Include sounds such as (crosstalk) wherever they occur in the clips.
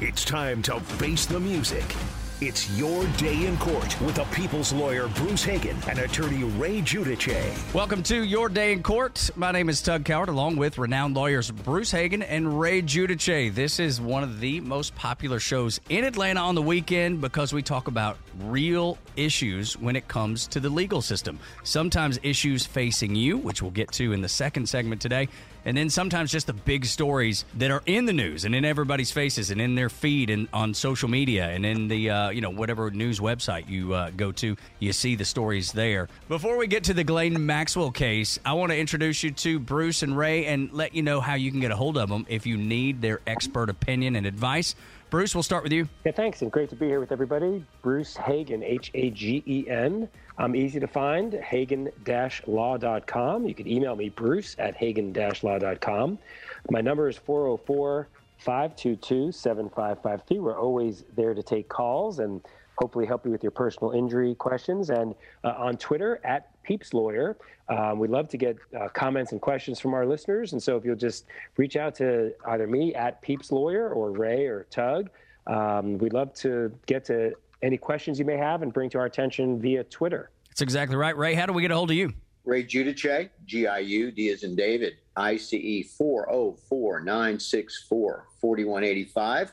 It's time to face the music. It's your day in court with the people's lawyer Bruce Hagen and attorney Ray Giudice. Welcome to Your Day in Court. My name is Tug Cowart, along with renowned lawyers Bruce Hagen and Ray Giudice. This is one of the most popular shows in Atlanta on the weekend because we talk about real issues when it comes to the legal system. Sometimes issues facing you, which we'll get to in the second segment today, and then sometimes just the big stories that are in the news and in everybody's faces and in their feed and on social media and in the uh, you know whatever news website you uh, go to, you see the stories there. Before we get to the Ghislaine Maxwell case, I want to introduce you to Bruce and Ray and let you know how you can get a hold of them if you need their expert opinion and advice. Bruce, we'll start with you. Yeah, thanks, and great to be here with everybody. Bruce Hagen, H A G E N. I'm easy to find, hagen-law.com. You can email me, bruce at hagen-law.com. My number is 404 522 7553. We're always there to take calls and hopefully help you with your personal injury questions. And uh, on Twitter, at Peeps Lawyer. Um, we'd love to get uh, comments and questions from our listeners. And so if you'll just reach out to either me at Peeps Lawyer or Ray or Tug, um, we'd love to get to any questions you may have and bring to our attention via Twitter. That's exactly right. Ray, how do we get a hold of you? Ray Giudice, G I U, D as in David, ICE 404 964 4185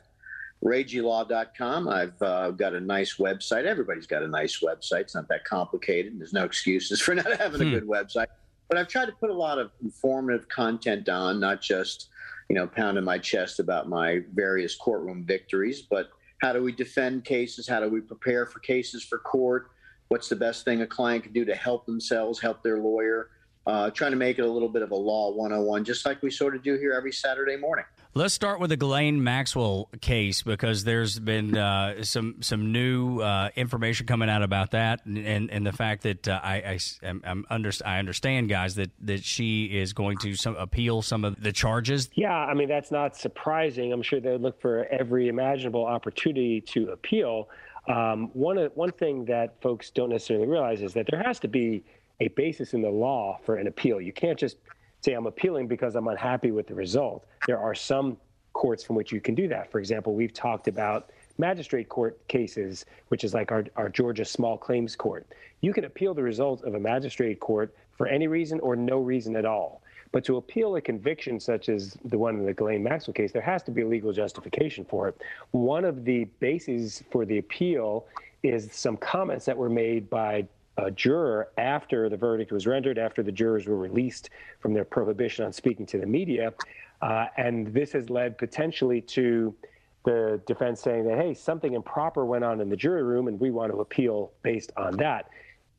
RayGLaw.com. I've uh, got a nice website. Everybody's got a nice website. It's not that complicated. There's no excuses (laughs) for not having a hmm. good website. But I've tried to put a lot of informative content on, not just, you know, pounding my chest about my various courtroom victories, but how do we defend cases? How do we prepare for cases for court? What's the best thing a client can do to help themselves, help their lawyer? Uh, trying to make it a little bit of a law 101, just like we sort of do here every Saturday morning. Let's start with the Ghislaine Maxwell case because there's been uh, some some new uh, information coming out about that, and and the fact that uh, I I, am under, I understand, guys, that that she is going to some, appeal some of the charges. Yeah, I mean that's not surprising. I'm sure they look for every imaginable opportunity to appeal. Um, one one thing that folks don't necessarily realize is that there has to be a basis in the law for an appeal. You can't just say I'm appealing because I'm unhappy with the result. There are some courts from which you can do that. For example, we've talked about magistrate court cases, which is like our, our Georgia small claims court. You can appeal the result of a magistrate court for any reason or no reason at all. But to appeal a conviction such as the one in the Ghislaine Maxwell case, there has to be a legal justification for it. One of the bases for the appeal is some comments that were made by a juror after the verdict was rendered, after the jurors were released from their prohibition on speaking to the media. Uh, and this has led potentially to the defense saying that, hey, something improper went on in the jury room and we want to appeal based on that.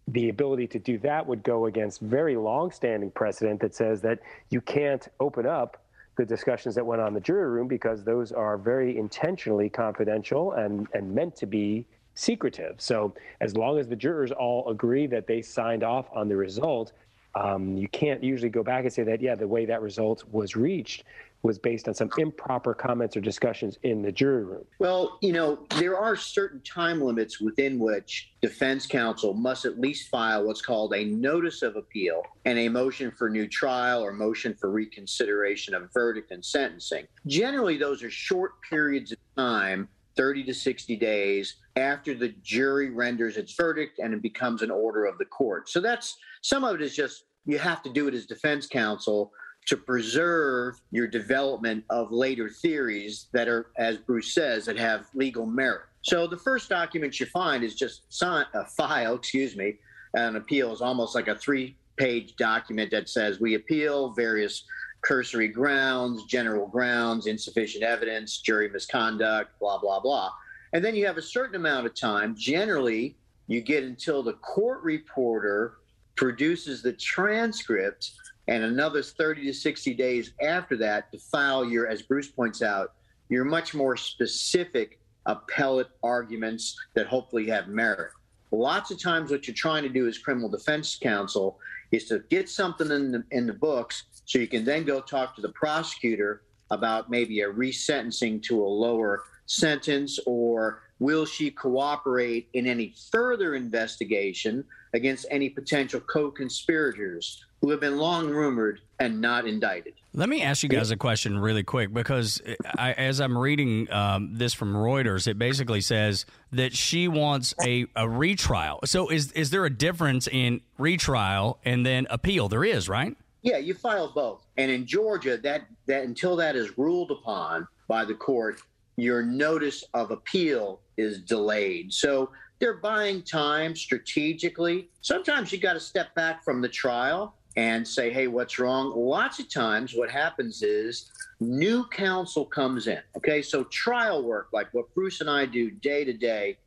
The ability to do that would go against very long-standing precedent that says that you can't open up the discussions that went on in the jury room because those are very intentionally confidential and, and meant to be secretive. So as long as the jurors all agree that they signed off on the result, um, you can't usually go back and say that, yeah, the way that result was reached was based on some improper comments or discussions in the jury room. Well, you know, there are certain time limits within which defense counsel must at least file what's called a notice of appeal and a motion for new trial or motion for reconsideration of verdict and sentencing. Generally, those are short periods of time 30 to 60 days after the jury renders its verdict and it becomes an order of the court. So that's some of it is just you have to do it as defense counsel to preserve your development of later theories that are, as Bruce says, that have legal merit. So the first document you find is just a file, excuse me, an appeal is almost like a three-page document that says we appeal various cursory grounds, general grounds, insufficient evidence, jury misconduct, blah, blah, blah. And then you have a certain amount of time. Generally, you get until the court reporter produces the transcript and another 30 to 60 days after that to file your, as Bruce points out, your much more specific appellate arguments that hopefully have merit. Lots of times, what you're trying to do as criminal defense counsel is to get something in the, in the books so you can then go talk to the prosecutor about maybe a resentencing to a lower sentence or will she cooperate in any further investigation against any potential co conspirators who have been long rumored and not indicted? Let me ask you guys a question really quick because I, as I'm reading um, this from Reuters, it basically says that she wants a, a retrial. So is is there a difference in retrial and then appeal? There is, right? Yeah, you file both. And in Georgia, that that until that is ruled upon by the court, your notice of appeal is delayed. So they're buying time strategically. Sometimes you got to step back from the trial and say, hey, what's wrong? Lots of times, what happens is new counsel comes in. Okay, so trial work, like what Bruce and I do day to day,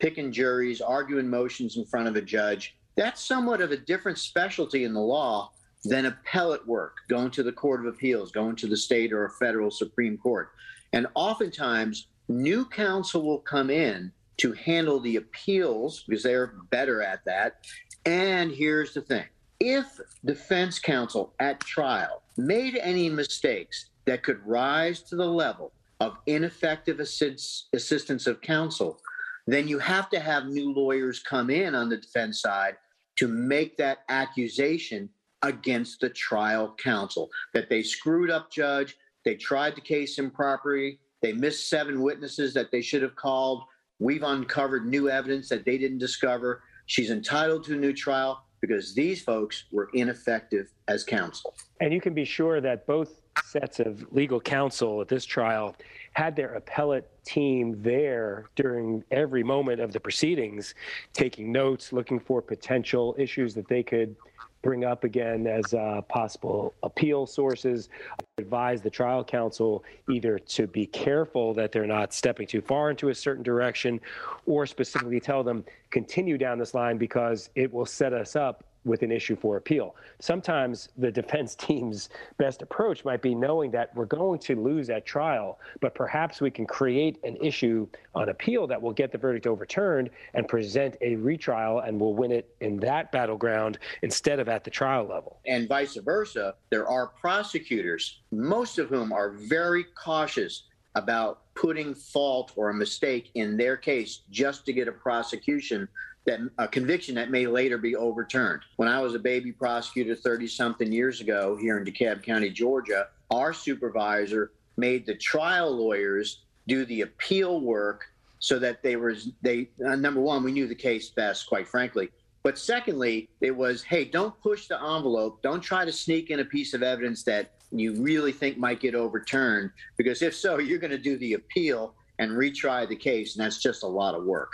picking juries, arguing motions in front of a judge, that's somewhat of a different specialty in the law than appellate work, going to the Court of Appeals, going to the state or a federal Supreme Court. And oftentimes, new counsel will come in to handle the appeals because they're better at that. And here's the thing if defense counsel at trial made any mistakes that could rise to the level of ineffective assist- assistance of counsel, then you have to have new lawyers come in on the defense side to make that accusation against the trial counsel that they screwed up judge. They tried the case improperly they missed seven witnesses that they should have called. We've uncovered new evidence that they didn't discover. She's entitled to a new trial because these folks were ineffective as counsel. And you can be sure that both sets of legal counsel at this trial had their appellate team there during every moment of the proceedings, taking notes, looking for potential issues that they could bring up again as uh, possible appeal sources. Advise the trial counsel either to be careful that they're not stepping too far into a certain direction, or specifically tell them continue down this line because it will set us up with an issue for appeal. Sometimes the defense (laughs) team's best approach might be knowing that we're going to lose at trial, but perhaps we can create an issue on appeal that will get the verdict overturned and present a retrial and we'll win it in that battleground instead of at the trial level. And vice versa, there are prosecutors, most of whom are very cautious about putting fault or a mistake in their case just to get a prosecution that a conviction that may later be overturned. When I was a baby prosecutor 30 something years ago here in DeKalb County, Georgia, our supervisor made the trial lawyers do the appeal work so that they were they uh, number one we knew the case best quite frankly. But secondly it was hey don't push the envelope. Don't try to sneak in a piece of evidence that you really think might get overturned because if so you're going to do the appeal and retry the case and that's just a lot of work.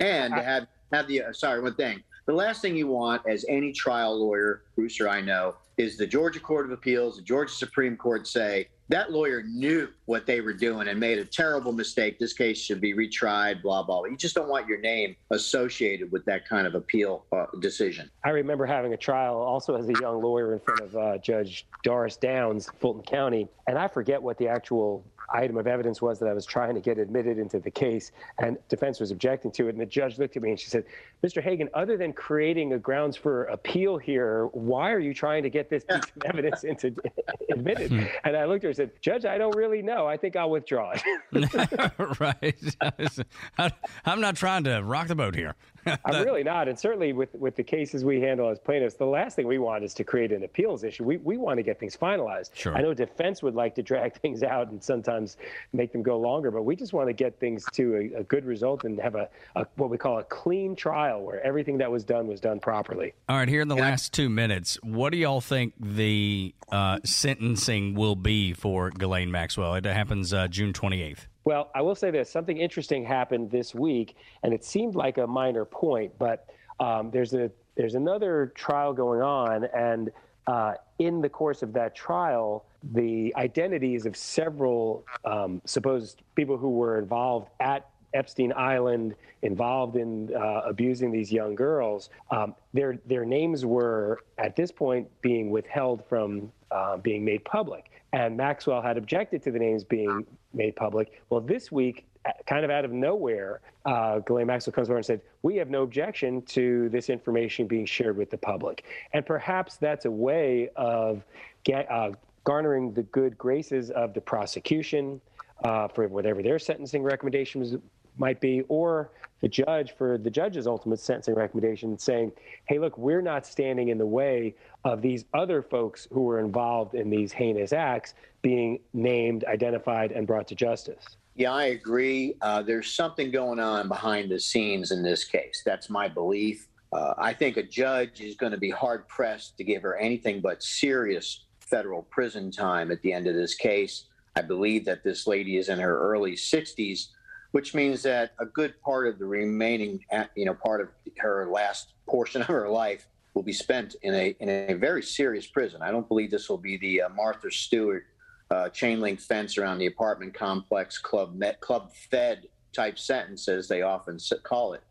And to have have the uh, sorry one thing. The last thing you want, as any trial lawyer, Brewster, I know, is the Georgia Court of Appeals, the Georgia Supreme Court say that lawyer knew what they were doing and made a terrible mistake. This case should be retried, blah, blah. You just don't want your name associated with that kind of appeal uh, decision. I remember having a trial also as a young lawyer in front of uh, Judge Doris Downs, Fulton County, and I forget what the actual item of evidence was that I was trying to get admitted into the case, and defense was objecting to it. And the judge looked at me and she said, "Mr. Hagen, other than creating a grounds for appeal here, why are you trying to get this piece of evidence into (laughs) admitted?" Hmm. and I looked at her and said, "Judge, I don't really know. I think I'll withdraw it." (laughs) (laughs) right. I'm not trying to rock the boat here. I'm really not. And certainly with, with the cases we handle as plaintiffs, the last thing we want is to create an appeals issue. We, we want to get things finalized. Sure. I know defense would like to drag things out and sometimes make them go longer, but we just want to get things to a, a good result and have a, a, what we call a clean trial where everything that was done was done properly. All right, here in the yeah. last two minutes, what do y'all think the uh, sentencing will be for Ghislaine Maxwell? It happens uh, June 28th. Well, I will say this something interesting happened this week, and it seemed like a minor point, but um, there's a there's another trial going on, and uh, in the course of that trial, the identities of several um, supposed people who were involved at Epstein Island, involved in uh, abusing these young girls, um, their their names were at this point being withheld from uh, being made public. And Maxwell had objected to the names being made public. Well, this week, kind of out of nowhere, uh, Ghislaine Maxwell comes over and said, "We have no objection to this information being shared with the public." And perhaps that's a way of get, uh, garnering the good graces of the prosecution uh, for whatever their sentencing recommendations might be, or the judge for the judge's ultimate sentencing recommendation, saying, "Hey, look, we're not standing in the way of these other folks who were involved in these heinous acts being named, identified, and brought to justice." Yeah, I agree. Uh, there's something going on behind the scenes in this case. That's my belief. Uh, I think a judge is going to be hard pressed to give her anything but serious federal prison time at the end of this case. I believe that this lady is in her early 60s, which means that a good part of the remaining, you know, part of her last portion (laughs) of her life will be spent in a in a very serious prison. I don't believe this will be the uh, Martha Stewart uh, chain link fence around the apartment complex, club met, club fed type sentence, as they often call it.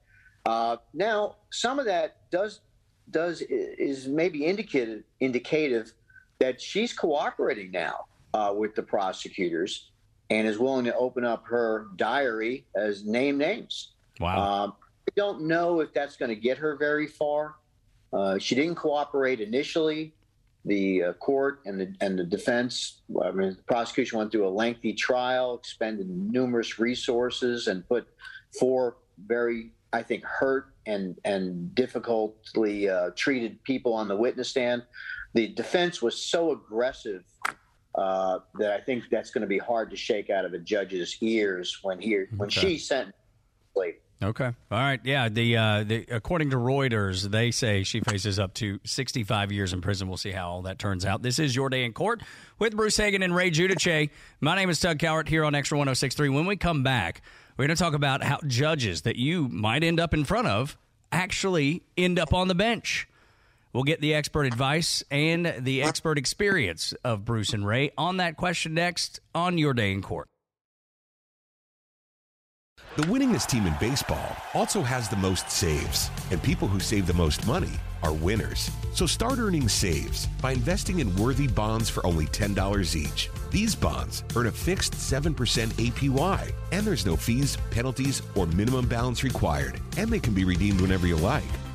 Uh, now, some of that does does is maybe indicated indicative that she's cooperating now uh, with the prosecutors and is willing to open up her diary as name names. Wow. Um, I don't know if that's going to get her very far. Uh, she didn't cooperate initially. The uh, court and the and the defense, I mean, the prosecution went through a lengthy trial, expended numerous resources, and put four very, I think, hurt and and difficultly uh, treated people on the witness stand. The defense was so aggressive uh, that I think that's going to be hard to shake out of a judge's ears when he when okay. she sent. Okay. All right. Yeah. The, uh, the according to Reuters, they say she faces up to 65 years in prison. We'll see how all that turns out. This is your day in court with Bruce Hagen and Ray Giudice. My name is Doug Cowart here on Extra 106.3. When we come back, we're going to talk about how judges that you might end up in front of actually end up on the bench. We'll get the expert advice and the expert experience of Bruce and Ray on that question next on your day in court. The winningest team in baseball also has the most saves, and people who save the most money are winners. So start earning saves by investing in worthy bonds for only $10 each. These bonds earn a fixed 7% APY, and there's no fees, penalties, or minimum balance required, and they can be redeemed whenever you like.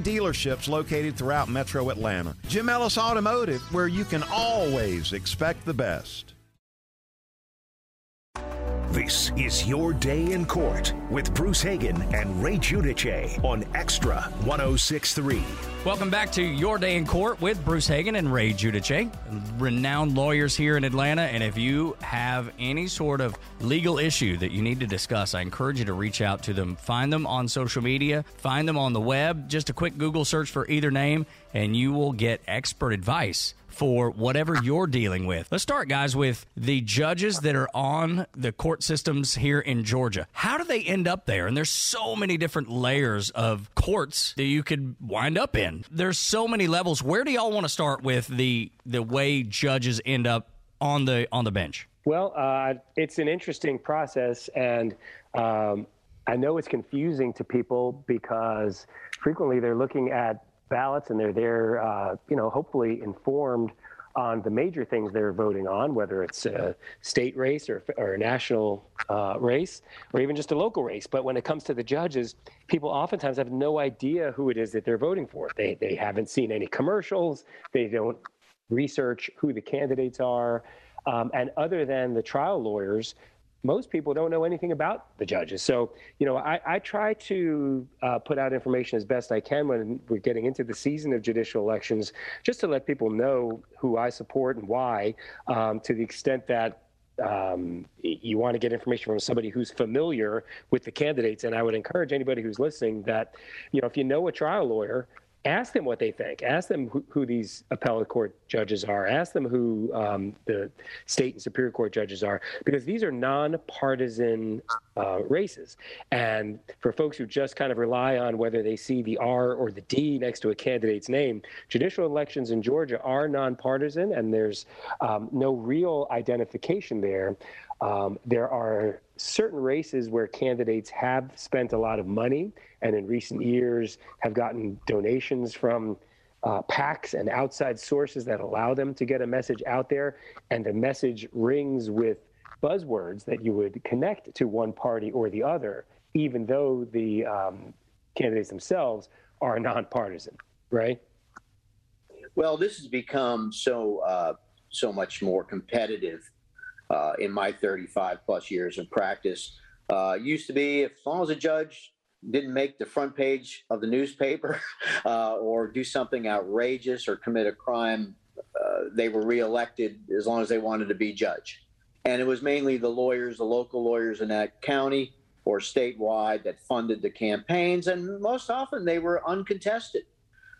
dealerships located throughout metro Atlanta. Jim Ellis Automotive, where you can always expect the best. This is Your Day in Court with Bruce Hagen and Ray Giudice on Extra 1063. Welcome back to Your Day in Court with Bruce Hagen and Ray Giudice, renowned lawyers here in Atlanta. And if you have any sort of legal issue that you need to discuss, I encourage you to reach out to them. Find them on social media, find them on the web. Just a quick Google search for either name, and you will get expert advice for whatever you're dealing with. Let's start, guys, with the judges that are on the court systems here in Georgia. How do they end up there? And there's so many different layers of courts that you could wind up in. There's so many levels. Where do y'all want to start with the the way judges end up on the on the bench? Well, uh, it's an interesting process, and um, I know it's confusing to people because frequently they're looking at ballots and they're there, uh, you know, hopefully informed on the major things they're voting on, whether it's a state race or, or a national uh, race or even just a local race. But when it comes to the judges, people oftentimes have no idea who it is that they're voting for. They, they haven't seen any commercials, they don't research who the candidates are. Um, and other than the trial lawyers, most people don't know anything about the judges. So, you know, I, I try to uh, put out information as best I can when we're getting into the season of judicial elections, just to let people know who I support and why, um, to the extent that um, you want to get information from somebody who's familiar with the candidates. And I would encourage anybody who's listening that, you know, if you know a trial lawyer, ask them what they think. Ask them who, who these appellate court judges are. Ask them who um, the state and superior court judges are, because these are nonpartisan uh, races. And for folks who just kind of rely on whether they see the R or the D next to a candidate's name, judicial elections in Georgia are nonpartisan, and there's um, no real identification there. Um, there are certain races where candidates have spent a lot of money and in recent years have gotten donations from uh, PACs and outside sources that allow them to get a message out there. And the message rings with buzzwords that you would connect to one party or the other, even though the um, candidates themselves are (laughs) nonpartisan, right? Well, this has become so uh, so much more competitive uh, in my 35 plus years of practice. Uh, used to be, if, as long as a judge didn't make the front page of the newspaper (laughs) uh, or do something outrageous or commit a crime, uh, they were reelected as long as they wanted to be judge. And it was mainly the lawyers, the local lawyers in that county or statewide that funded the campaigns, and most often they were uncontested.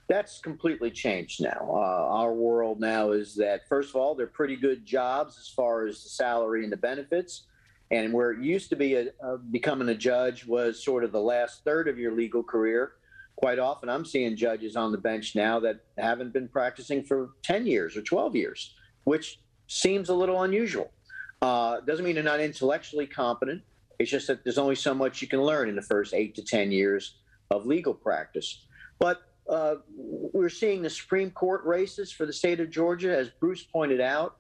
That's completely changed now. Uh, our world now is that, first of all, they're pretty good jobs as far as the salary and the benefits. And where it used to be a, a, becoming a judge was sort of the last third of your legal career. Quite often, I'm seeing judges on the bench now that haven't been practicing for 10 years or 12 years, which seems a little unusual. Uh, doesn't mean they're not intellectually competent. It's just that there's only so much you can learn in the first eight to 10 years of legal practice. But uh, we're seeing the Supreme Court races for the state of Georgia, as Bruce pointed out,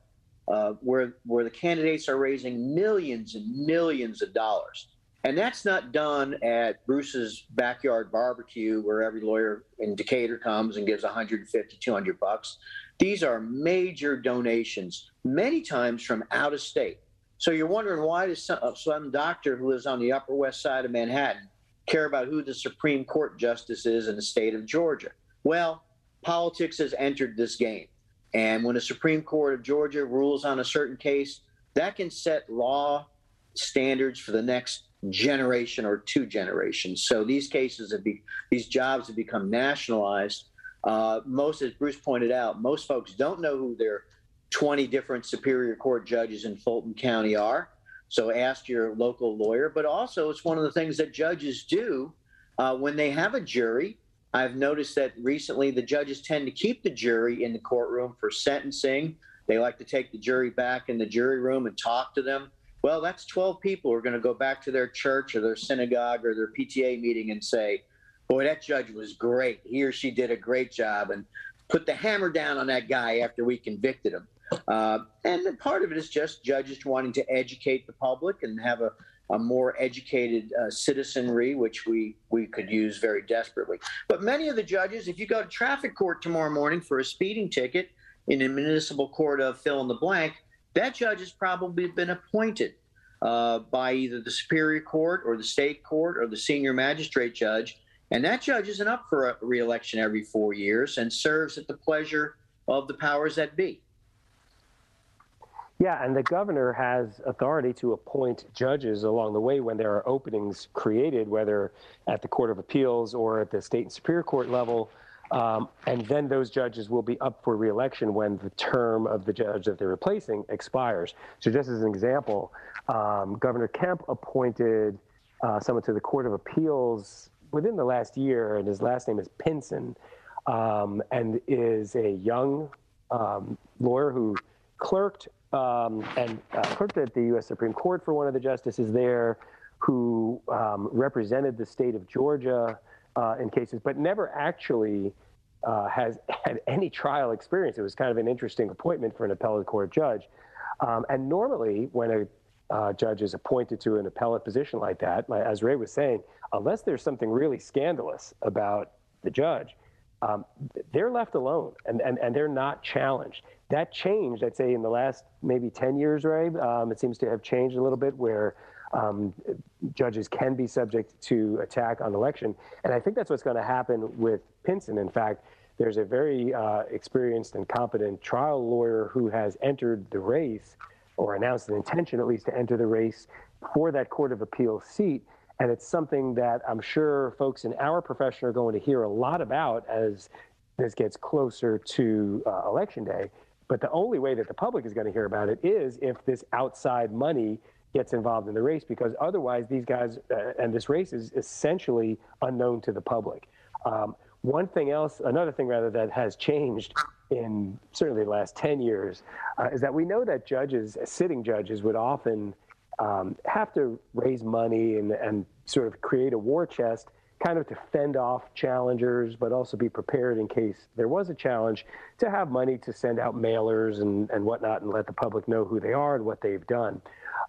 uh, where where the candidates are raising millions and millions of dollars, and that's not done at Bruce's backyard barbecue, where every lawyer in Decatur comes and gives 150, 200 bucks. These are major donations, many times from out of state. So you're wondering why does some, some doctor who lives on the Upper West Side of Manhattan care about who the Supreme Court justice is in the state of Georgia. Well, politics has entered this game. And when the Supreme Court of Georgia rules on a certain case, that can set law standards for the next generation or two generations. So these cases have be, these jobs have become nationalized. Uh, most, as Bruce pointed out, most folks don't know who their 20 different Superior Court judges in Fulton County are. So ask your local lawyer. But also, it's one of the things that judges do uh, when they have a jury. I've noticed that recently the judges tend to keep the jury in the courtroom for sentencing. They like to take the jury back in the jury room and talk to them. Well, that's 12 people who are going to go back to their church or their synagogue or their PTA meeting and say, Boy, that judge was great. He or she did a great job. And put the hammer down on that guy after we convicted him. Uh, and part of it is just judges wanting to educate the public and have a, a more educated uh, citizenry, which we, we could use very desperately. But many of the judges, if you go to traffic court tomorrow morning for a speeding ticket in a municipal court of fill in the blank, that judge has probably been appointed uh, by either the Superior Court or the State Court or the Senior Magistrate Judge. And that judge isn't up for a reelection every four years and serves at the pleasure of the powers that be. Yeah, and the governor has authority to appoint judges along the way when there are openings created, whether at the Court of Appeals or at the state and superior court level. Um, and then those judges will be up for reelection when the term of the judge that they're replacing expires. So, just as an example, um, Governor Kemp appointed uh, someone to the Court of Appeals within the last year, and his last name is Pinson, um, and is a young um, lawyer who clerked um, and uh, clerked at the U.S. Supreme Court for one of the justices there, who um, represented the state of Georgia uh, in cases, but never actually uh, has (laughs) had any trial experience. It was kind of an interesting appointment for an appellate court judge. Um, and normally, when a uh, judge is appointed to an appellate position like that, as Ray was saying, unless there's something really scandalous about the judge, um, they're left alone and, and, and they're not challenged. That changed, I'd say, in the last maybe 10 years, Ray. Um, it seems to have changed a little bit where um, judges can be subject to attack on election. And I think that's what's going to happen with Pinson. In fact, there's a very uh, experienced and competent trial lawyer who has entered the race or announced an intention, at least, to enter the race for that Court of Appeal seat. And it's something that I'm sure folks in our profession are going to hear a lot about as this gets closer to uh, Election Day. But the only way that the public is going to hear about it is if this outside money gets involved in the race, because otherwise, these guys uh, and this race is essentially unknown to the public. Um, one thing else, another thing rather, that has changed in certainly the last 10 years uh, is that we know that judges, sitting judges, would often um, have to raise money and, and sort of create a war chest kind of to fend off challengers, but also be prepared in case there was a challenge to have money to send out mailers and, and whatnot and let the public know who they are and what they've done.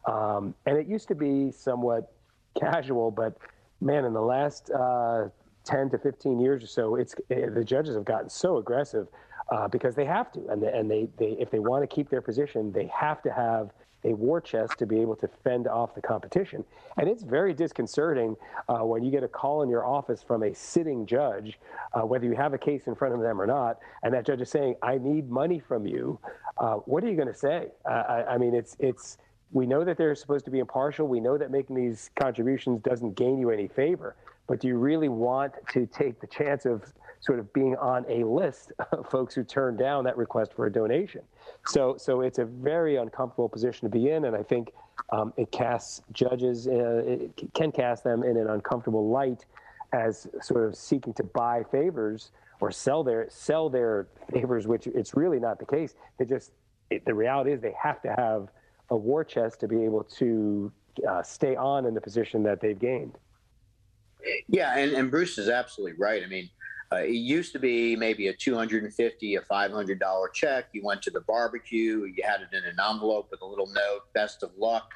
Um, and it used to be somewhat casual, but man, in the last uh, 10 to 15 years or so, it's it, the judges have gotten so aggressive uh, because they have to, and they, and they, they if they want to keep their position, they have to have a war chest to be able to fend off the competition. And it's very disconcerting uh, when you get a call in your office from a sitting judge, uh, whether you have a case in front of them or not, and that judge is saying, "I need money from you." Uh, what are you going to say? I, I mean, it's it's we know that they're supposed to be impartial. We know that making these contributions doesn't gain you any favor. But do you really want to take the chance of sort of being on a list (laughs) of folks who turn down that request for a donation? So, so it's a very uncomfortable position to be in, and I think um, it casts judges, uh, it can cast them in an uncomfortable light as sort of seeking to buy favors or sell their sell their favors, which it's really not the case. They just it, the reality is they have to have a war chest to be able to uh, stay on in the position that they've gained. Yeah, and, and Bruce is absolutely right. I mean, uh, it used to be maybe a 250 a $500 check. You went to the barbecue, you had it in an envelope with a little note, best of luck,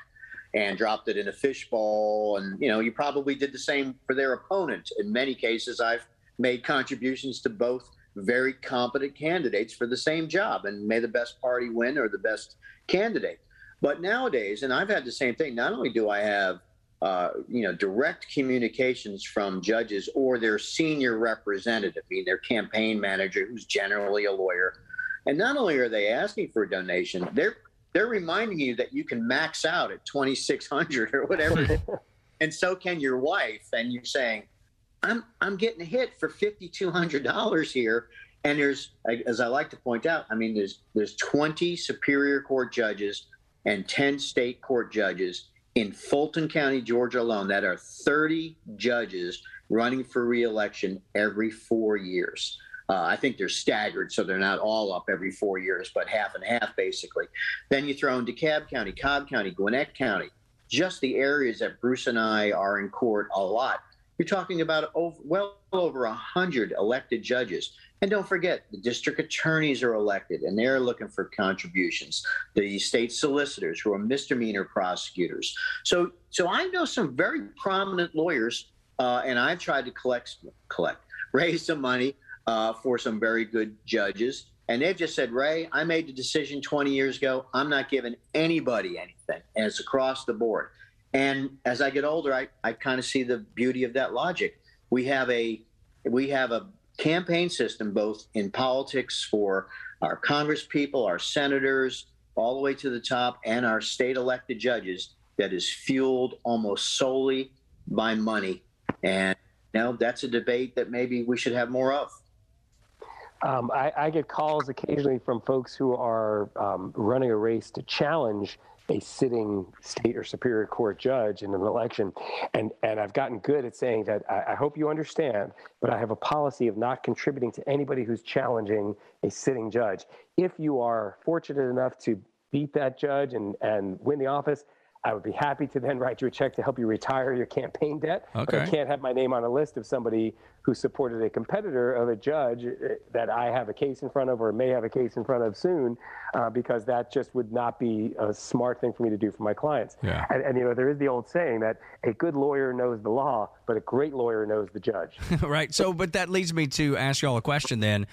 and dropped it in a fishbowl. And, you know, you probably did the same for their opponent. In many cases, I've made contributions to both very competent candidates for the same job, and may the best party win or the best candidate. But nowadays, and I've had the same thing, not only do I have uh, you know, direct communications from judges or their senior representative, I mean, their campaign manager, who's generally a lawyer. And not only are they asking for a donation, they're they're reminding you that you can max out at 2600 or whatever (laughs) and so can your wife and you're saying i'm i'm getting hit for $5200 here and there's as i like to point out i mean there's there's 20 superior court judges and 10 state court judges in Fulton County, Georgia alone, that are 30 judges running for reelection every four years. Uh, I think they're staggered, so they're not all up every four years, but half and half basically. Then you throw in DeKalb County, Cobb County, Gwinnett County, just the areas that Bruce and I are in court a lot. You're talking about over, well over 100 elected judges. And don't forget, the district attorneys are elected and they're looking for contributions. The state solicitors, who are misdemeanor prosecutors. So, so I know some very prominent lawyers, uh, and I've tried to collect, collect, raise some money uh, for some very good judges. And they've just said, Ray, I made the decision 20 years ago. I'm not giving anybody anything. And it's across the board. And as I get older, I, I kind of see the beauty of that logic. We have a we have a campaign system, both in politics for our Congress people, our senators, all the way to the top, and our state elected judges, that is fueled almost solely by money. And you know, that's a debate that maybe we should have more of. Um, I, I, get calls occasionally from folks who are um, running a race to challenge a sitting state or superior court judge in an election. And, and I've gotten good at saying that I, I, hope you understand, but I have a policy of not contributing to anybody who's challenging a sitting judge. If you are fortunate enough to beat that judge and, and win the office, I would be happy to then write you a check to help you retire your campaign debt. Okay. But I can't have my name on a list of somebody who supported a competitor of a judge uh, that I have a case in front of or may have a case in front of soon, uh, because that just would not be a smart thing for me to do for my clients. Yeah. And, and you know, there is the old saying that a good lawyer knows the law, but a great lawyer knows the judge. (laughs) right. So, but that leads me to ask y'all a question then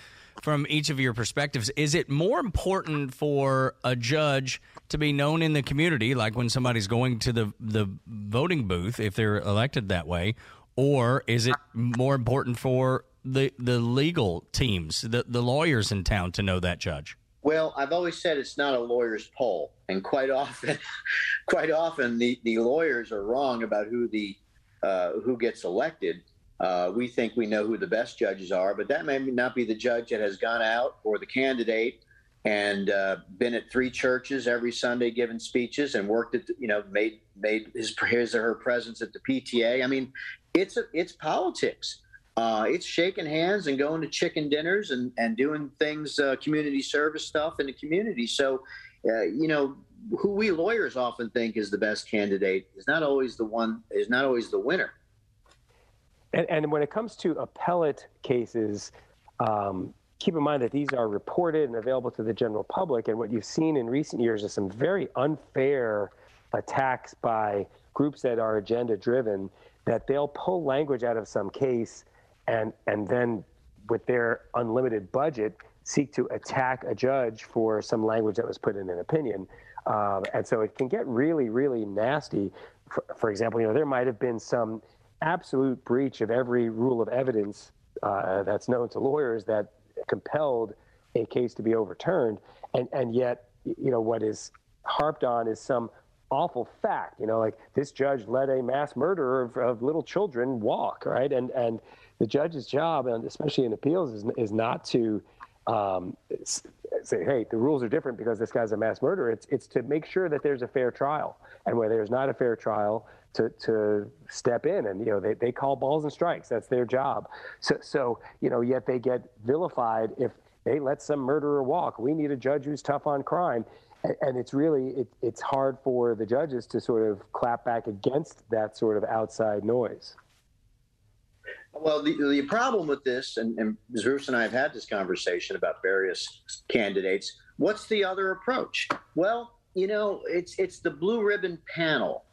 from each of your perspectives. Is it more important for a judge to be known in the community, like when somebody's going to the, the voting booth, if they're elected that way, or is it more important for the, the legal teams, the, the lawyers in town to know that judge? Well, I've always said it's not a lawyer's poll, and quite often, (laughs) quite often the, the lawyers are wrong about who the uh, who gets elected. Uh, we think we know who the best judges are, but that may not be the judge that has gone out or the candidate and uh, been at three churches every Sunday giving speeches and worked at you know made made his his or her presence at the PTA. I mean, it's a, it's politics. Uh, it's shaking hands and going to chicken dinners and, and doing things, uh, community service stuff in the community. So, uh, you know, who we lawyers often think is the best candidate is not always the one, is not always the winner. And, and when it comes to appellate cases, um, keep in mind that these are reported and available to the general public. And what you've seen in recent years is some very unfair attacks by groups that are agenda driven that they'll pull language out of some case and and then with their unlimited budget seek to attack a judge for some language that was put in an opinion um, and so it can get really really nasty for, for, example you know there might have been some absolute breach of every rule of evidence uh, that's known to lawyers that compelled a case to be overturned and and yet you know what is harped on is some awful fact. You know, like this judge let a mass murderer of, of, little children walk, right? And and the judge's job, and especially in appeals, is is not to um, say, hey, the rules are different because this guy's a mass murderer. It's it's to make sure that there's a fair trial, and where there's not a fair trial, to to step in and you know they, they call balls and strikes. That's their job. So so you know yet they get vilified if they let some murderer walk. We need a judge who's tough on crime and it's really it, it's hard for the judges to sort of clap back against that sort of outside noise. Well, the, the problem with this, and, and Bruce and I have had this conversation about various candidates. What's the other approach? Well, you know, it's it's the blue ribbon panel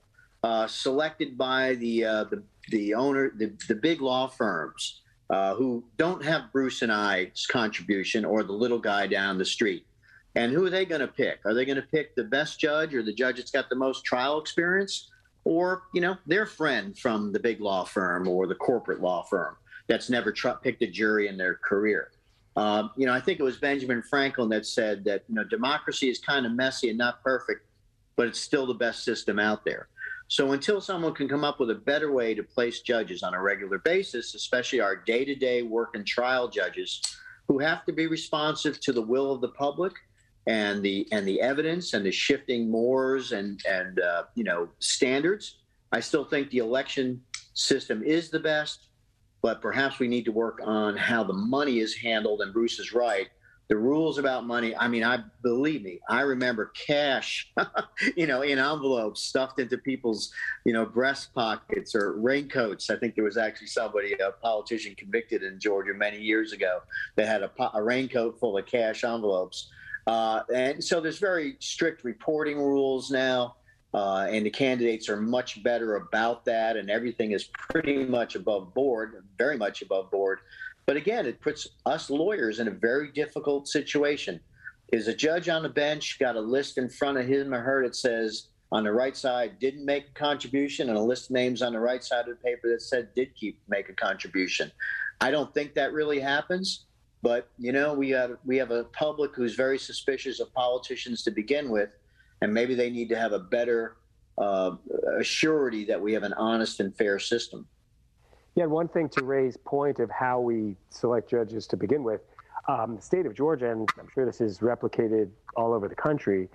uh, selected by the uh, the the owner, the, the big law firms uh, who don't have Bruce and I's contribution or the little guy down the street. And who are they going to pick? Are they going to pick the best judge or the judge that's got the most trial experience? Or, you know, their friend from the big law firm or the corporate law firm that's never tr- picked a jury in their career? Um, you know, I think it was Benjamin Franklin that said that, you know, democracy is kind of messy and not perfect, but it's still the best system out there. So until someone can come up with a better way to place judges on a regular basis, especially our day to day work and trial judges who have to be responsive to the will of the public and the and the evidence and the shifting mores and and uh, you know standards. I still think the election system is the best, but perhaps we need to work on how the money is handled. And Bruce is right. The rules about money. I mean, I believe me. I remember cash, (laughs) you know, in envelopes stuffed into people's, you know, breast pockets or raincoats. I think there was actually somebody, a politician, convicted in Georgia many years ago that had a, a raincoat full of cash envelopes uh, and so there's very strict reporting rules now, uh, and the candidates are much better about that, and everything is pretty much above board, very much above board. But again, it puts us lawyers in a very difficult situation. Is a judge on the bench got a list in front of him or her that says on the right side didn't make a contribution, and a list of names on the right side of the paper that said did keep make a contribution? I don't think that really happens. But you know, we have we have a public who's very suspicious of politicians to begin with, and maybe they need to have a better uh, surety that we have an honest and fair system. Yeah, one thing to raise point of how we select judges to begin with. Um, the state of Georgia, and I'm sure this is replicated all over the country,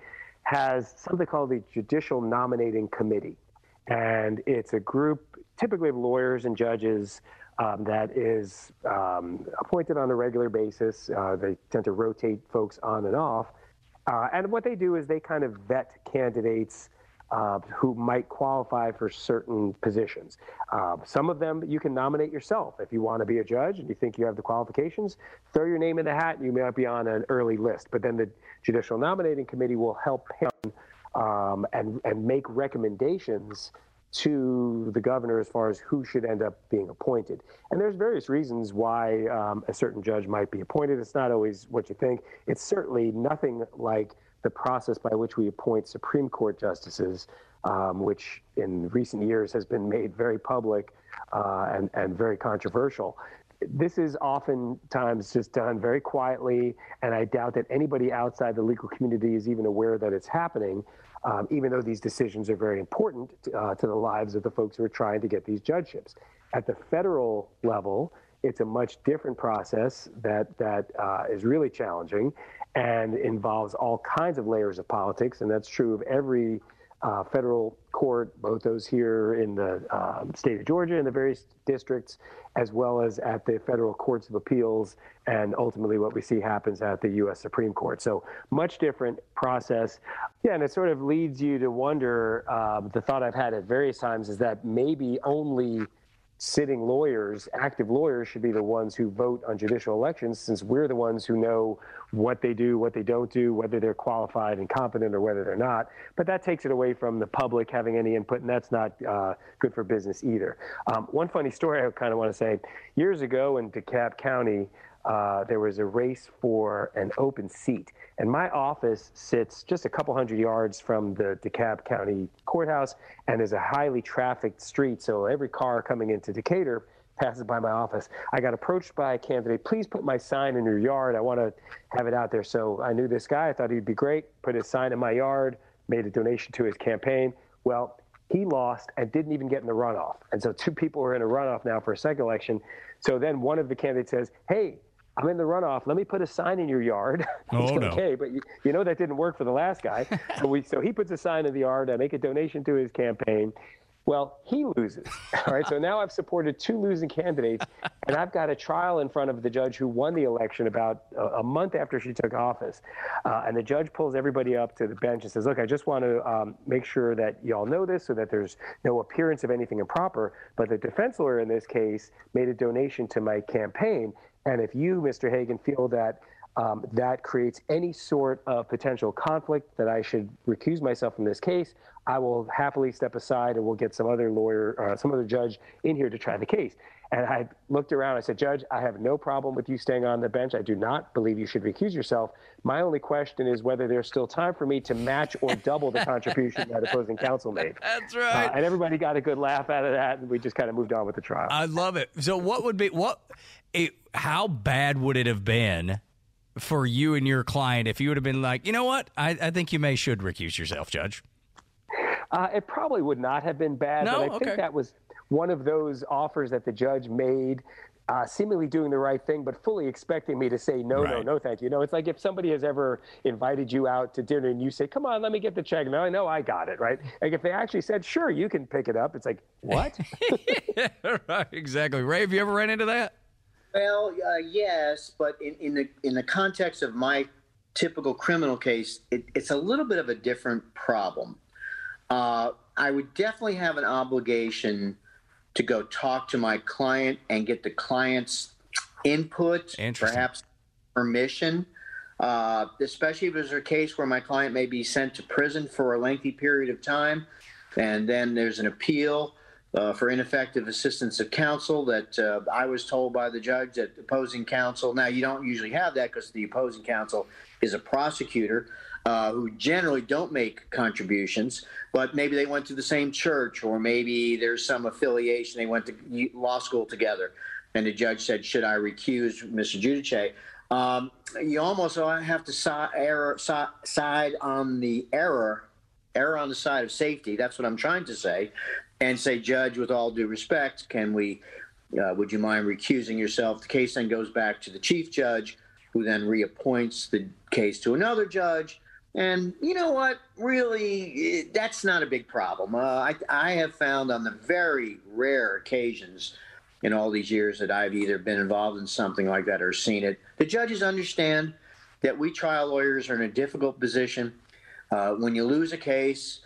has something called the Judicial Nominating Committee. And it's a group typically of lawyers and judges um, that is um, appointed on a regular basis. Uh, they tend to rotate folks on and off. Uh, and what they do is they kind of vet candidates uh, who might qualify for certain positions. Uh, some of them you can nominate yourself. If you want to be a judge and you think you have the qualifications, throw your name in the hat and you might be on an early list. But then the Judicial Nominating Committee will help him um, and, and make recommendations to the governor as far as who should end up being appointed. And there's various reasons why um, a certain judge might be appointed. It's not always what you think. It's certainly nothing like the process by which we appoint Supreme Court justices, um, which in recent years has been made very public uh, and, and very controversial. This is oftentimes just done very quietly, and I doubt that anybody outside the legal community is even aware that it's happening, um, even though these decisions are very important to, uh, to the lives of the folks who are trying to get these judgeships. At the federal level, it's a much different process that that uh, is really challenging and involves all kinds of layers of politics, and that's true of every uh, federal court, both those here in the um, state of Georgia in the various districts, as well as at the federal courts of appeals, and ultimately what we see happens at the U.S. Supreme Court. So much different process. Yeah, and it sort of leads you to wonder. Um, the thought I've had at various times is that maybe only sitting lawyers, active lawyers, should be the ones who vote on judicial elections, since we're the ones who know what they do, what they don't do, whether they're qualified and competent or whether they're not. But that takes it away from the public having any input, and that's not uh, good for business either. Um, one funny story I kind of want to say years ago in DeKalb County, uh, there was a race for an open seat. And my office sits just a couple hundred yards from the DeKalb County Courthouse and is a highly trafficked street. So every car coming into Decatur passes by my office. I got approached by a candidate. Please put my sign in your yard. I want to have it out there. So I knew this guy. I thought he'd be great. Put his sign in my yard, made a donation to his campaign. Well, he lost and didn't even get in the runoff. And so two people are in a runoff now for a second election. So then one of the candidates says, Hey, I'm in the runoff. Let me put a sign in your yard. (laughs) Oh, no. okay, but you, you, know that didn't work for the last guy. so, we, so he puts a sign in the yard. I make a donation to his campaign. Well, he loses. (laughs) All right. So now I've supported two losing candidates, and I've got a trial in front of the judge who won the election about a, a month after she took office. Uh, and the judge pulls everybody up to the bench and says, Look, I just want to um, make sure that y'all know this so that there's no appearance of anything improper. But the defense lawyer in this case made a donation to my campaign. And if you, Mr. Hagen, feel that um, that creates any sort of potential conflict that I should recuse myself from this case, I will happily step aside and we'll get some other lawyer, uh, some other judge in here to try the case. And I looked around. I said, Judge, I have no problem with you staying on the bench. I do not believe you should recuse yourself. My only question is whether there's still time for me to match or double the contribution that opposing counsel made. (laughs) That's right. Uh, and everybody got a good laugh out of that, and we just kind of moved on with the trial. I love it. So, what would be what? It, how bad would it have been for you and your client if you would have been like, you know what, I, I think you may should recuse yourself, Judge? Uh, it probably would not have been bad, no? but I think that was one of those offers that the judge made. Uh, seemingly doing the right thing, but fully expecting me to say no, right. no, no, thank you. No, it's like if somebody has ever invited you out to dinner and you say, "Come on, let me get the check." No, I know I got it, right? Like if they actually said, "Sure, you can pick it up," it's like, what? (laughs) right, exactly. Ray, have you ever ran into that? Well, uh, yes, but in, in the in the context of my typical criminal case, it, it's a little bit of a different problem. Uh, I would definitely have an obligation to go talk to my client and get the client's input, perhaps permission. Uh, especially if there's a case where my client may be sent to prison for a lengthy period of time, and then there's an appeal uh, for ineffective assistance of counsel that uh, I was told by the judge that opposing counsel. Now, you don't usually have that because the opposing counsel is a prosecutor uh, who generally don't make contributions, but maybe they went to the same church or maybe there's some affiliation. They went to law school together. And the judge said, Should I recuse Mr. Giudice? Um, you almost have to si- error, si- side on the error, error on the side of safety. That's what I'm trying to say and say, Judge, with all due respect, can we, uh, would you mind recusing yourself? The case then goes back to the chief judge, who then reappoints the case to another judge. And you know what? Really, that's not a big problem. Uh, I, I have found on the very rare occasions in all these years that I've either been involved in something like that or seen it, the judges understand that we trial lawyers are in a difficult position. Uh, when you lose a case,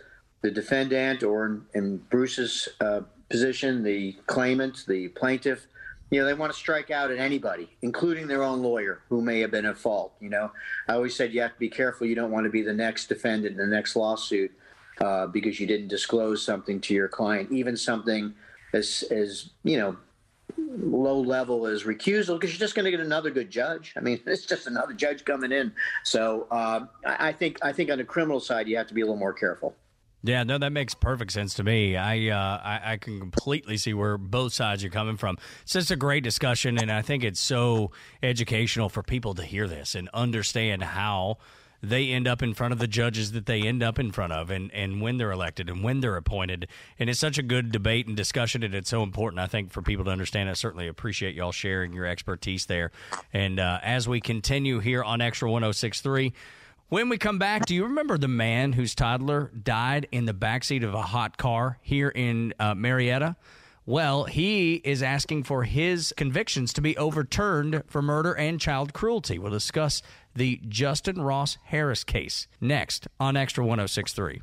the defendant, or in, in Bruce's uh, position, the claimant, the plaintiff, you know, they want to strike out at anybody, including their own lawyer who may have been at fault. You know, I always said you have to be careful. You don't want to be the next defendant in the next lawsuit uh, because you didn't disclose something to your client, even something as, as you know, low level as recusal because you're just going to get another good judge. I mean, (laughs) it's just another judge coming in. So uh, I think I think on the criminal side, you have to be a little more careful. Yeah, no, that makes perfect sense to me. I, uh, I, I can completely see where both sides are coming from. It's just a great discussion, and I think it's so educational for people to hear this and understand how they end up in front of the judges that they end up in front of and, and when they're elected and when they're appointed. And it's such a good debate and discussion, and it's so important, I think, for people to understand. I certainly appreciate y'all sharing your expertise there. And uh, as we continue here on Extra 1063, when we come back, do you remember the man whose toddler died in the backseat of a hot car here in uh, Marietta? Well, he is asking for his convictions to be overturned for murder and child cruelty. We'll discuss the Justin Ross Harris case next on Extra 1063.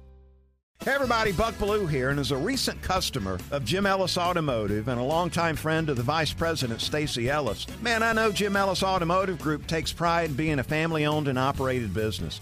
Hey everybody, Buck Belue here, and as a recent customer of Jim Ellis Automotive and a longtime friend of the Vice President Stacy Ellis, man, I know Jim Ellis Automotive Group takes pride in being a family-owned and operated business.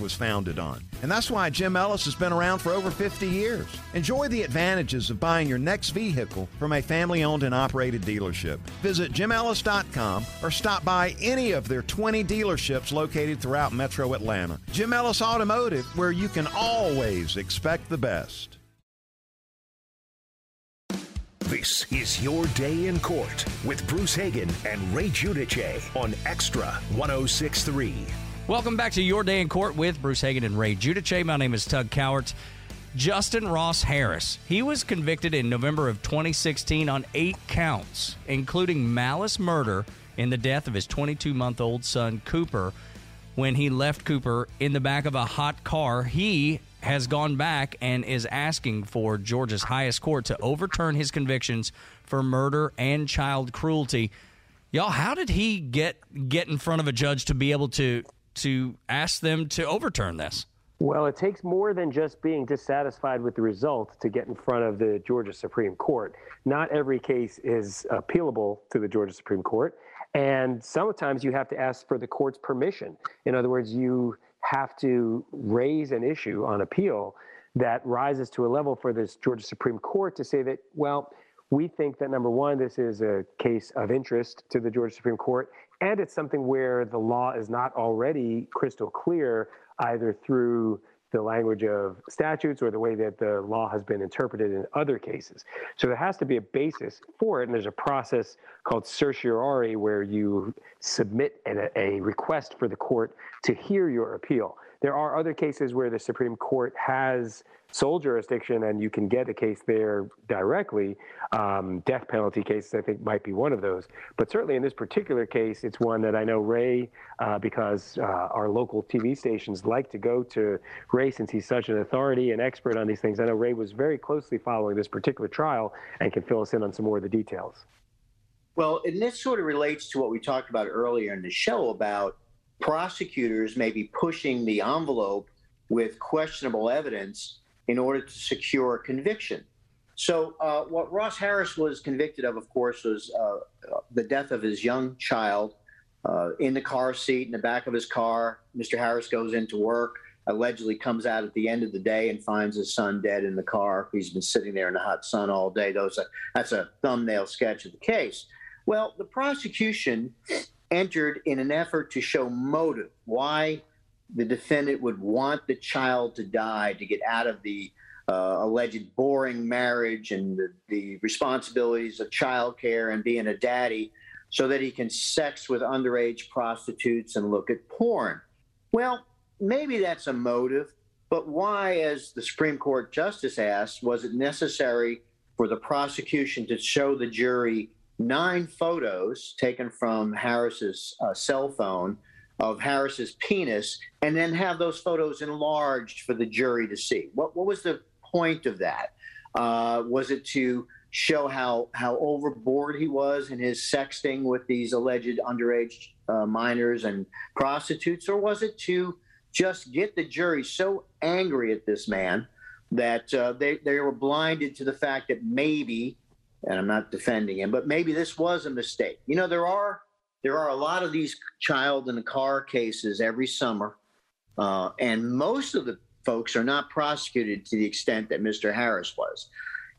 was founded on. And that's why Jim Ellis has been around for over 50 years. Enjoy the advantages of buying your next vehicle from a family owned and operated dealership. Visit jimellis.com or stop by any of their 20 dealerships located throughout metro Atlanta. Jim Ellis Automotive, where you can always expect the best. This is your day in court with Bruce Hagen and Ray Giudice on Extra 1063. Welcome back to Your Day in Court with Bruce Hagen and Ray Giudice. My name is Tug Cowart. Justin Ross Harris. He was convicted in November of 2016 on eight counts, including malice murder in the death of his 22 month old son, Cooper. When he left Cooper in the back of a hot car, he has gone back and is asking for Georgia's highest court to overturn his convictions for murder and child cruelty. Y'all, how did he get get in front of a judge to be able to to ask them to overturn this? Well, it takes more than just being dissatisfied with the result to get in front of the Georgia Supreme Court. Not every case is appealable to the Georgia Supreme Court. And sometimes you have to ask for the court's permission. In other words, you have to raise an issue on appeal that rises to a level for this Georgia Supreme Court to say that, well, we think that number one, this is a case of interest to the Georgia Supreme Court, and it's something where the law is not already crystal clear, either through the language of statutes or the way that the law has been interpreted in other cases. So there has to be a basis for it, and there's a process called certiorari where you submit a, a request for the court to hear your appeal. There are other cases where the Supreme Court has sole jurisdiction and you can get a case there directly. Um, death penalty cases, I think, might be one of those. But certainly in this particular case, it's one that I know Ray, uh, because uh, our local TV stations like to go to Ray since he's such an authority and expert on these things. I know Ray was very closely following this particular trial and can fill us in on some more of the details. Well, and this sort of relates to what we talked about earlier in the show about prosecutors maybe pushing the envelope with questionable evidence in order to secure a conviction. So, uh, what Ross Harris was convicted of, of course, was uh, the death of his young child uh, in the car seat in the back of his car. Mr. Harris goes into work. allegedly comes out at the end of the day and finds his son dead in the car. He's been sitting there in the hot sun all day. Those that's a thumbnail sketch of the case. Well, the prosecution entered in an effort to show motive, why the defendant would want the child to die to get out of the uh, alleged boring marriage and the, the responsibilities of childcare and being a daddy so that he can sex with underage prostitutes and look at porn. Well, maybe that's a motive, but why, as the Supreme Court justice asked, was it necessary for the prosecution to show the jury nine photos taken from Harris's uh, cell phone of Harris's penis and then have those photos enlarged for the jury to see? What, what was the point of that? Uh, was it to show how how overboard he was in his sexting with these alleged underage uh, minors and prostitutes, or was it to just get the jury so angry at this man that uh, they they were blinded to the fact that maybe, and I'm not defending him, but maybe this was a mistake. You know, there are there are a lot of these child in the car cases every summer, uh, and most of the folks are not prosecuted to the extent that Mr. Harris was.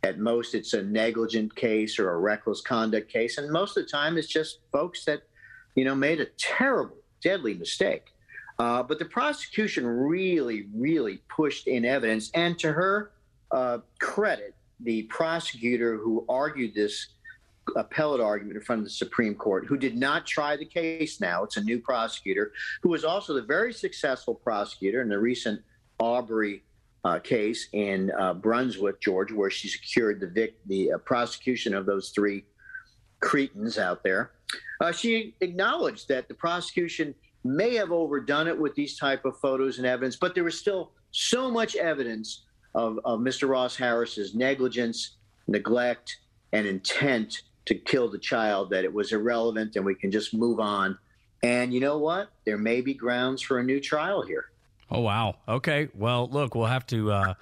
At most, it's a negligent case or a reckless conduct case, and most of the time, it's just folks that, you know, made a terrible, deadly mistake. Uh, but the prosecution really, really pushed in evidence, and to her uh, credit, the prosecutor who argued this appellate argument in front of the Supreme Court, who did not try the case now, it's a new prosecutor, who was also the very successful prosecutor in the recent Arbery uh, case in uh, Brunswick, Georgia, where she secured the vic- the uh, prosecution of those three cretins out there. Uh, she acknowledged that the prosecution may have overdone it with these type of photos and evidence, but there was still so much evidence of, of Mr. Ross Harris's negligence, neglect, and intent to kill the child that it was irrelevant and we can just move on. And you know what? There may be grounds for a new trial here. Oh wow. Okay. Well, look, we'll have to uh,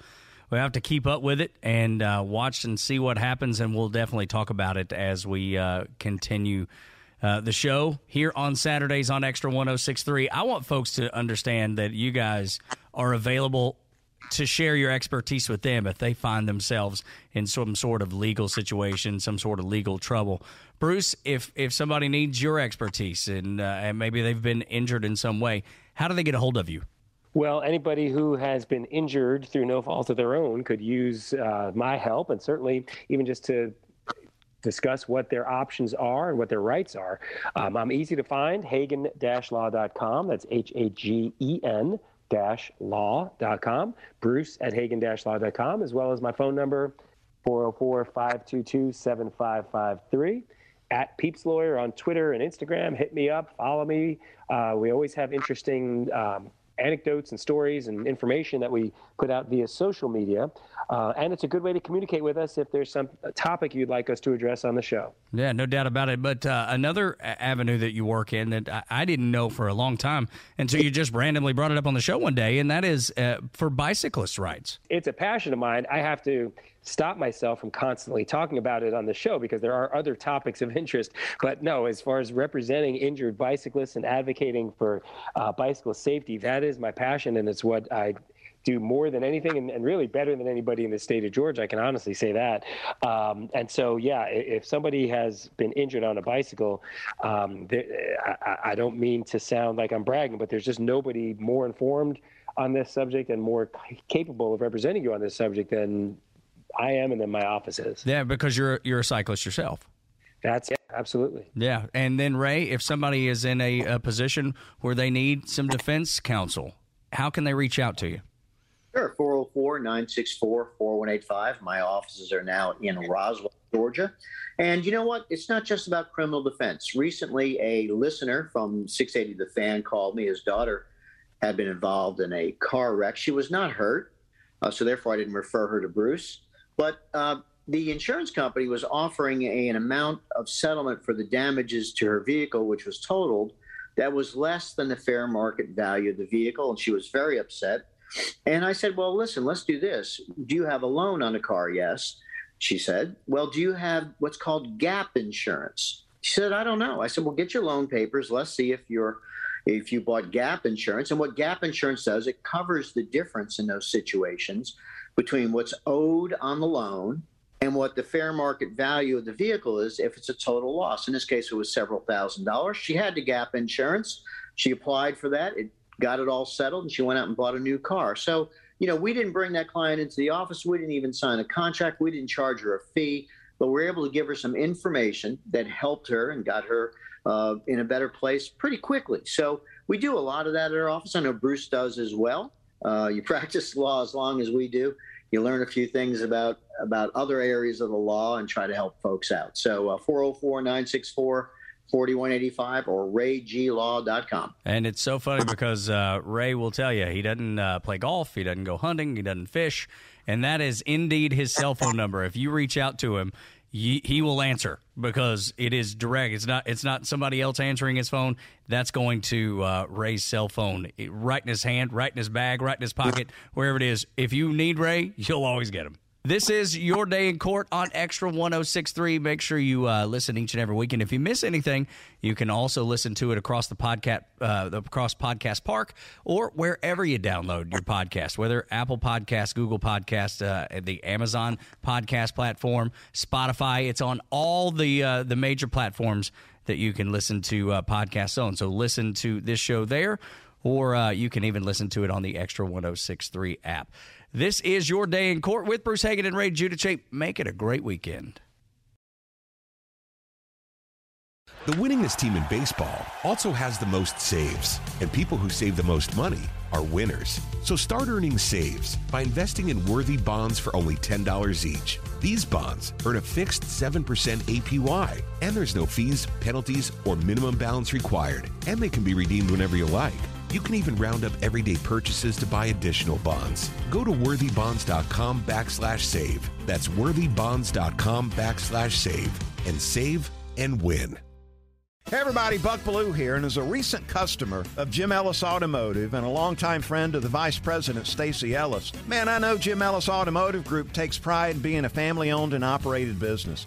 we'll have to keep up with it and uh, watch and see what happens, and we'll definitely talk about it as we uh, continue. Uh, the show here on Saturdays on Extra 1063. I want folks to understand that you guys are available to share your expertise with them if they find themselves in some sort of legal situation, some sort of legal trouble. Bruce, if if somebody needs your expertise and uh, and maybe they've been injured in some way, how do they get a hold of you? Well, anybody who has been injured through no fault of their own could use uh, my help, and certainly even just to discuss what their options are and what their rights are. Um, I'm easy to find, hagen-law.com. That's H-A-G-E-N dash law.com. Bruce at hagen-law.com, as well as my phone number, 404-522-7553 at Peeps Lawyer on Twitter and Instagram. Hit me up, follow me. Uh, we always have interesting um, anecdotes and stories and information that we put out via social media. Uh, and it's a good way to communicate with us if there's some topic you'd like us to address on the show. Yeah, no doubt about it. But uh, another avenue that you work in that I, I, didn't know for a long time until you just randomly brought it up on the show one day, and that is uh, for bicyclist rights. It's a passion of mine. I have to stop myself from constantly talking about it on the show because there are other topics of (laughs) interest. But no, as far as representing injured bicyclists and advocating for uh, bicycle safety, that is my passion, and it's what I do more than anything and, and, really better than anybody in the state of Georgia. I can honestly say that. Um, and so, yeah, if somebody has been injured on a bicycle, um, I, I, don't mean to sound like I'm bragging, but there's just nobody more informed on this subject and more capable of representing you on this subject than I am, and then my office is. Yeah, because you're you're a cyclist yourself. That's yeah, absolutely. Yeah, and then Ray, if somebody is in a, a position where they need some defense counsel, how can they reach out to you? Sure, 404 964 4185. My offices are now in Roswell, Georgia. And you know what? It's not just about criminal defense. Recently, a listener from 680 The Fan called me. His daughter had been involved in a car wreck. She was not hurt, uh, so therefore I didn't refer her to Bruce. But uh, the insurance company was offering a, an amount of settlement for the damages to her vehicle, which was totaled, that was less than the fair market value of the vehicle. And she was very upset. And I said, Well, listen, let's do this. Do you have a loan on a car? Yes. She said, Well, do you have what's called gap insurance? She said, I don't know. I said, Well, get your loan papers. Let's see if you're if you bought gap insurance. And what gap insurance does, it covers the difference in those situations between what's owed on the loan and what the fair market value of the vehicle is if it's a total loss. In this case, it was several thousand dollars. She had the gap insurance. She applied for that. It got it all settled, and she went out and bought a new car. So, you know, we didn't bring that client into the office. We didn't even sign a contract. We didn't charge her a fee, but we are able to give her some information that helped her and got her uh, in a better place pretty quickly. So we do a lot of that at our office. I know Bruce does as well. Uh, you (laughs) practice law as long as we do you learn a few things about about other areas of the law and try to help folks out. So uh, 404 964 4185 or rayglaw.com. And it's so funny because uh, Ray will tell you he doesn't uh, play golf, he doesn't go hunting, he doesn't fish. And that is indeed his cell phone number. If you reach out to him, he, will answer because it is direct. It's not it's not somebody else answering his phone. That's going to uh, Ray's cell phone, right in his hand, right in his bag, right in his pocket, wherever it is. If you need Ray, you'll always get him. This is your day in court on Extra 1063. Make sure you uh, listen each and every week. And if you miss anything, you can also listen to it across the podcast, uh, across Podcast Park, or wherever you download your podcast, whether Apple Podcast, Google Podcast, uh, the Amazon Podcast platform, Spotify. It's on all the uh, the major platforms that you can listen to uh, podcasts on. So listen to this show there, or uh, you can even listen to it on the Extra 1063 app. This is your day in court with Bruce Hagen and Ray Giudice. Make it a great weekend. The winningest team in baseball also has the most saves, and people who save the most money are winners. So start earning saves by investing in worthy bonds for only $10 each. These bonds earn a fixed 7% APY, and there's no fees, penalties, or minimum balance required, and they can be redeemed whenever you like. You can even round up everyday purchases to buy additional bonds. Go to worthybonds.com backslash save. That's worthybonds.com backslash save and save and win. Hey everybody, Buck Belue here, and as a recent customer of Jim Ellis Automotive and a longtime friend of the Vice President Stacy Ellis, man, I know Jim Ellis Automotive Group takes pride in being a family-owned and operated business.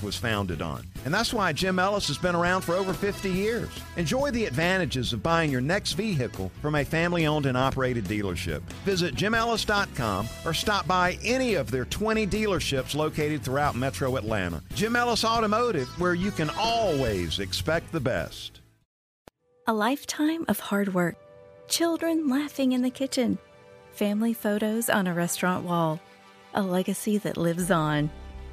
was founded on. And that's why Jim Ellis has been around for over 50 years. Enjoy the advantages of buying your next vehicle from a family owned and operated dealership. Visit jimellis.com or stop by any of their 20 dealerships located throughout metro Atlanta. Jim Ellis Automotive, where you can always expect the best. A lifetime of hard work, children laughing in the kitchen, family photos on a restaurant wall, a legacy that lives on.